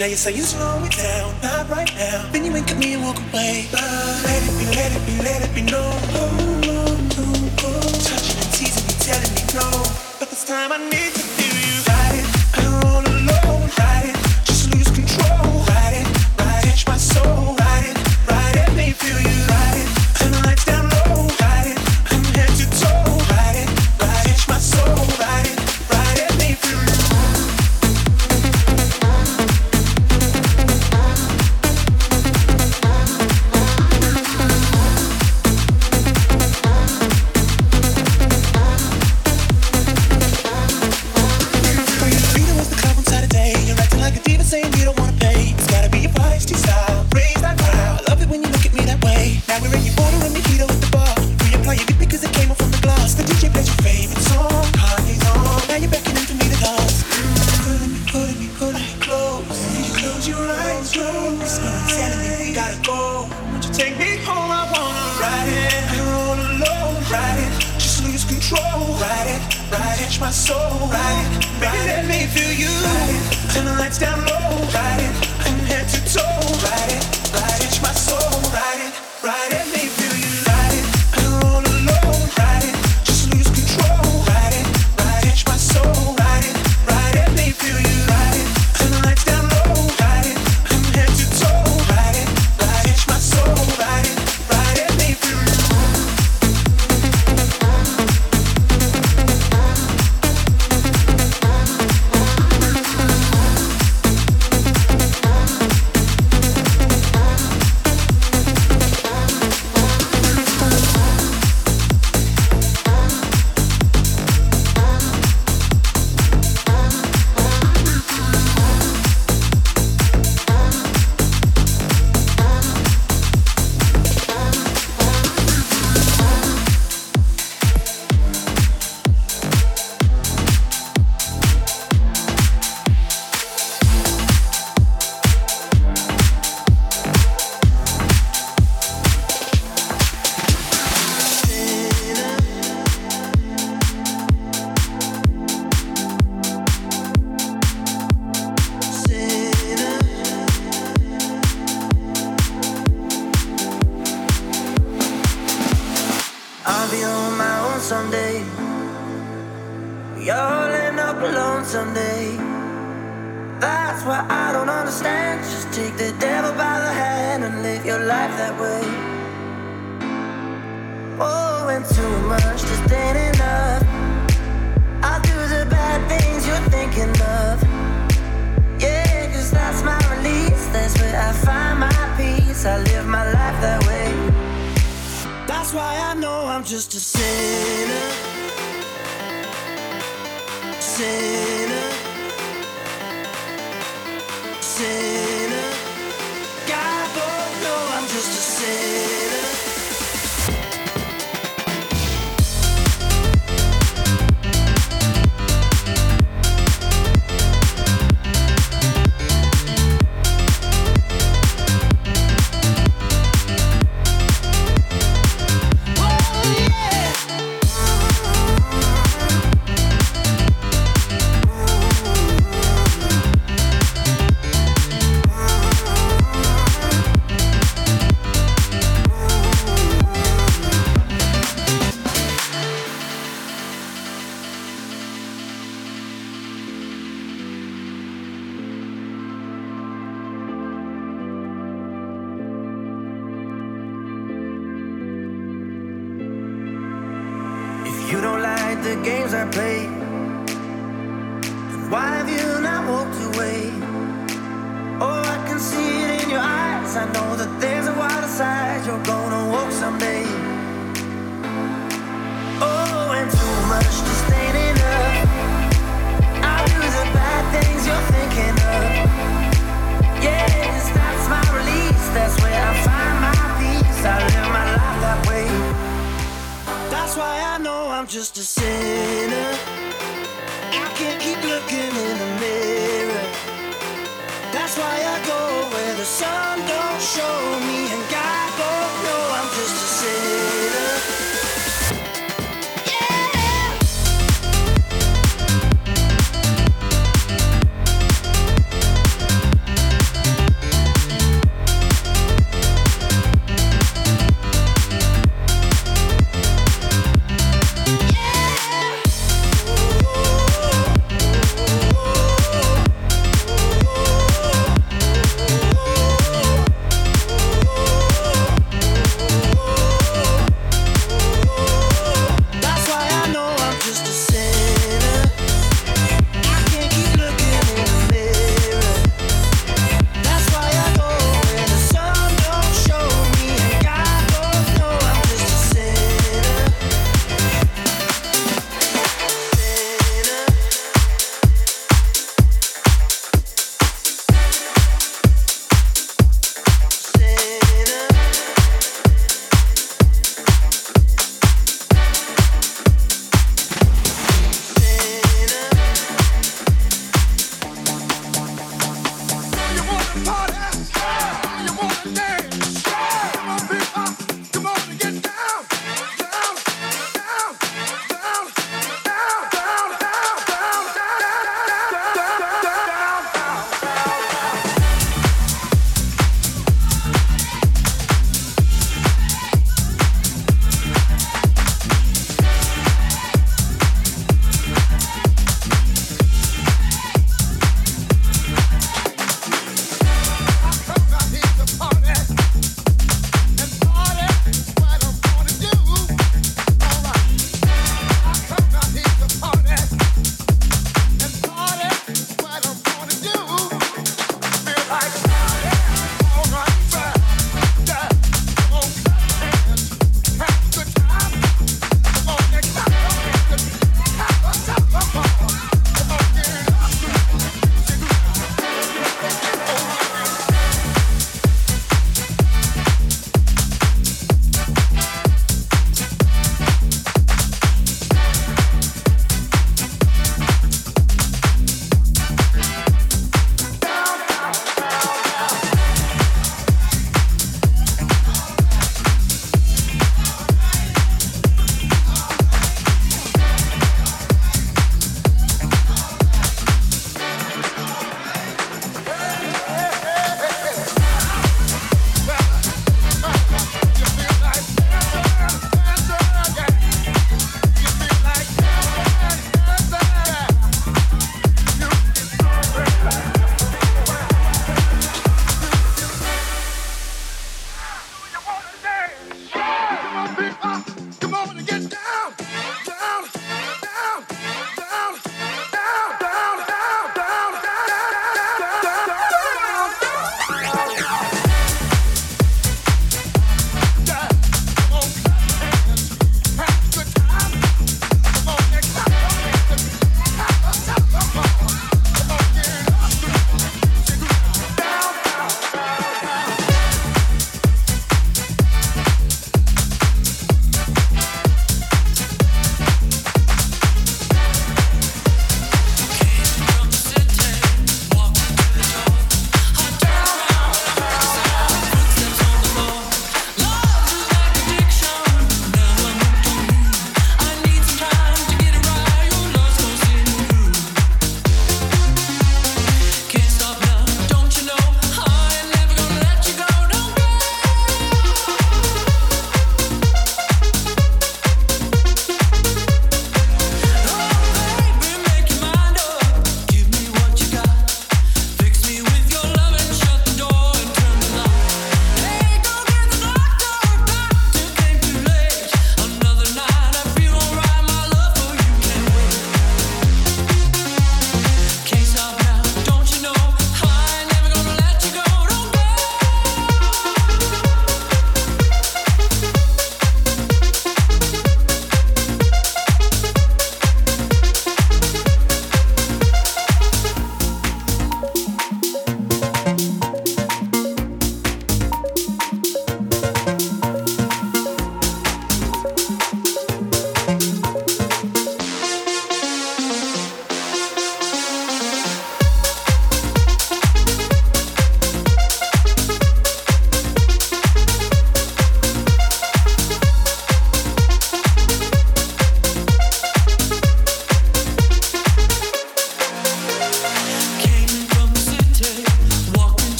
Now you say you slow it down. enough. I do the bad things you're thinking of. That's my release. That's where I find my peace. I live my life that way. That's why I know I'm just a sinner. Sinner. just a sinner.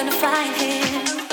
Ready or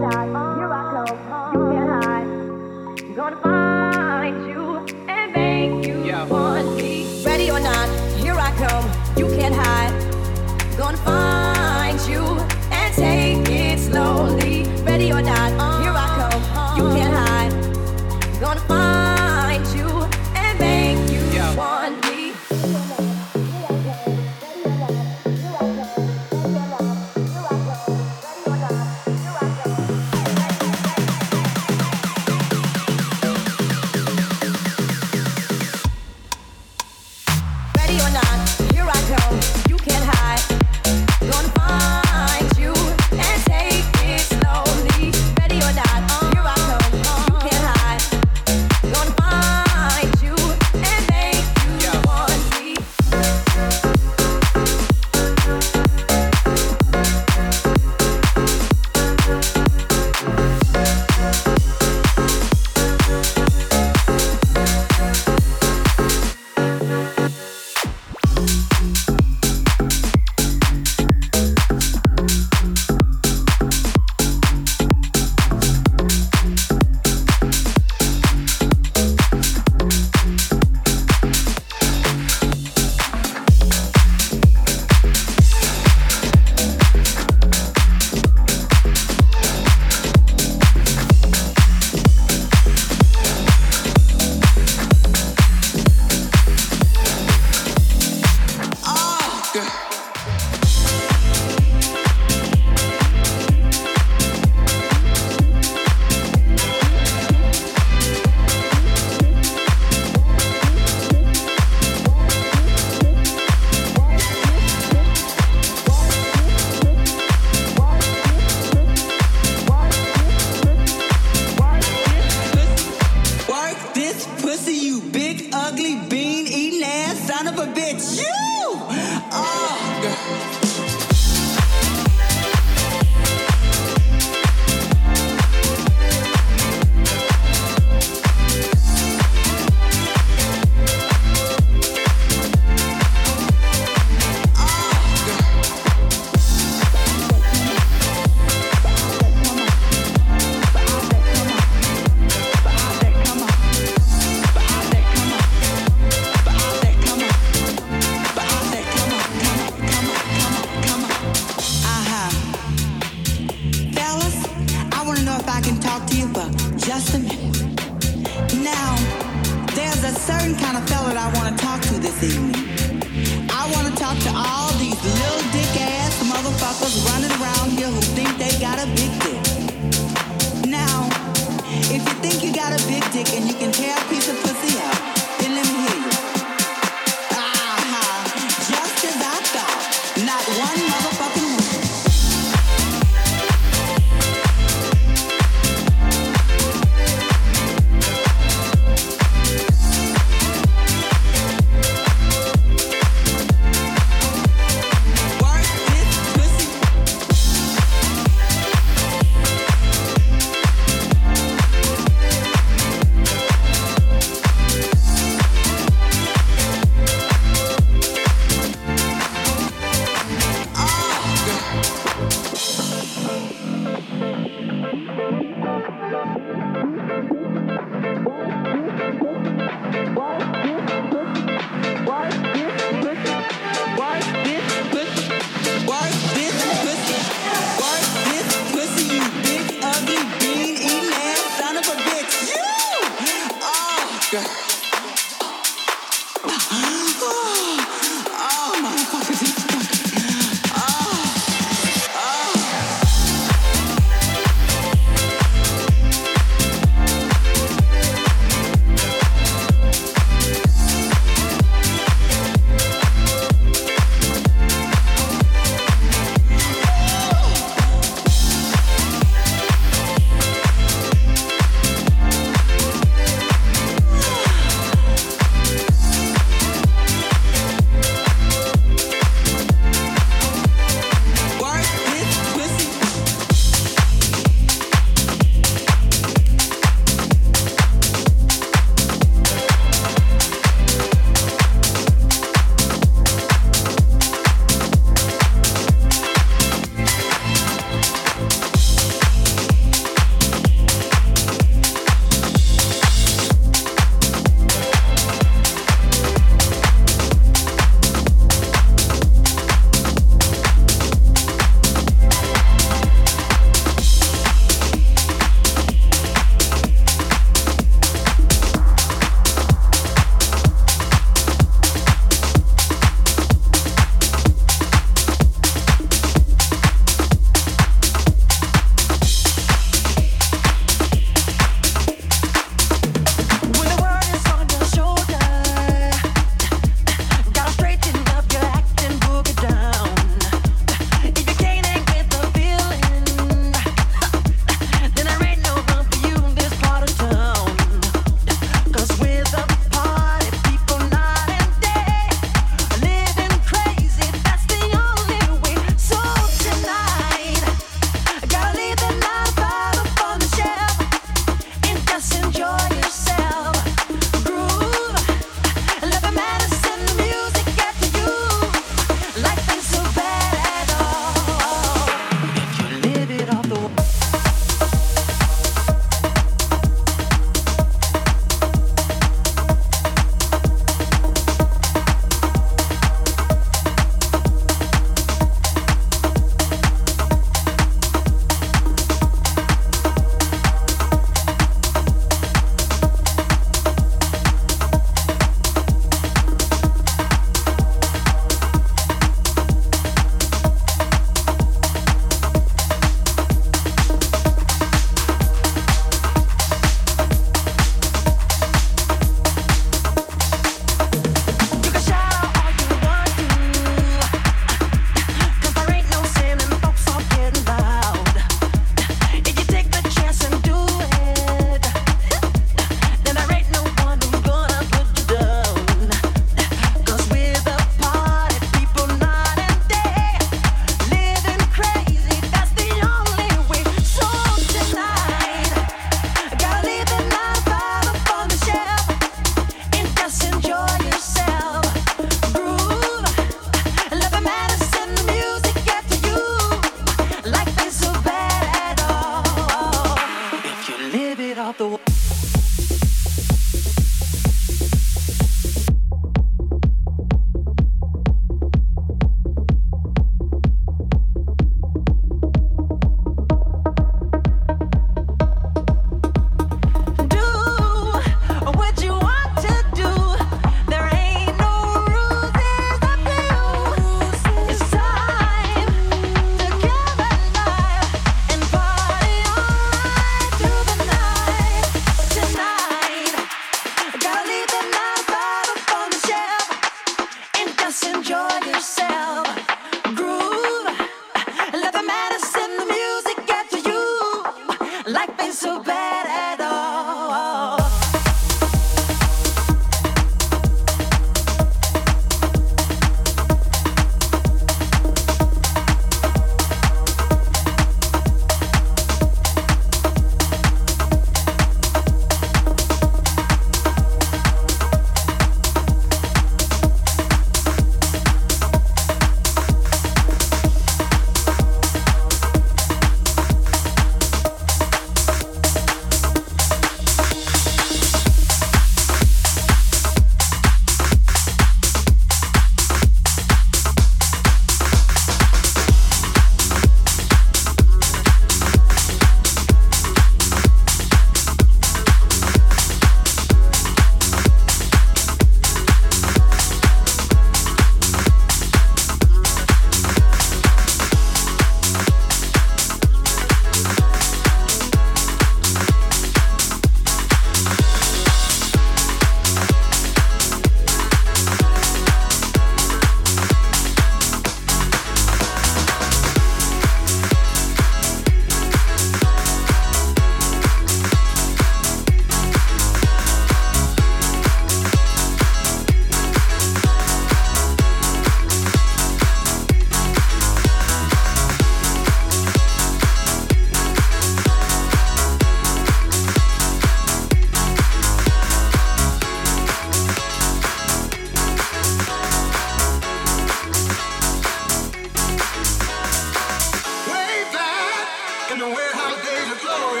In the warehouse days of glory.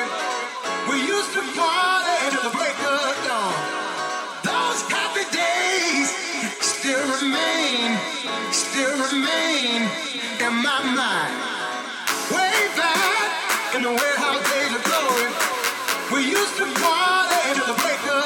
We used to party to the break of dawn. Those happy days still remain, still remain in my mind. Way back in the warehouse days of glory. We used to party to the break of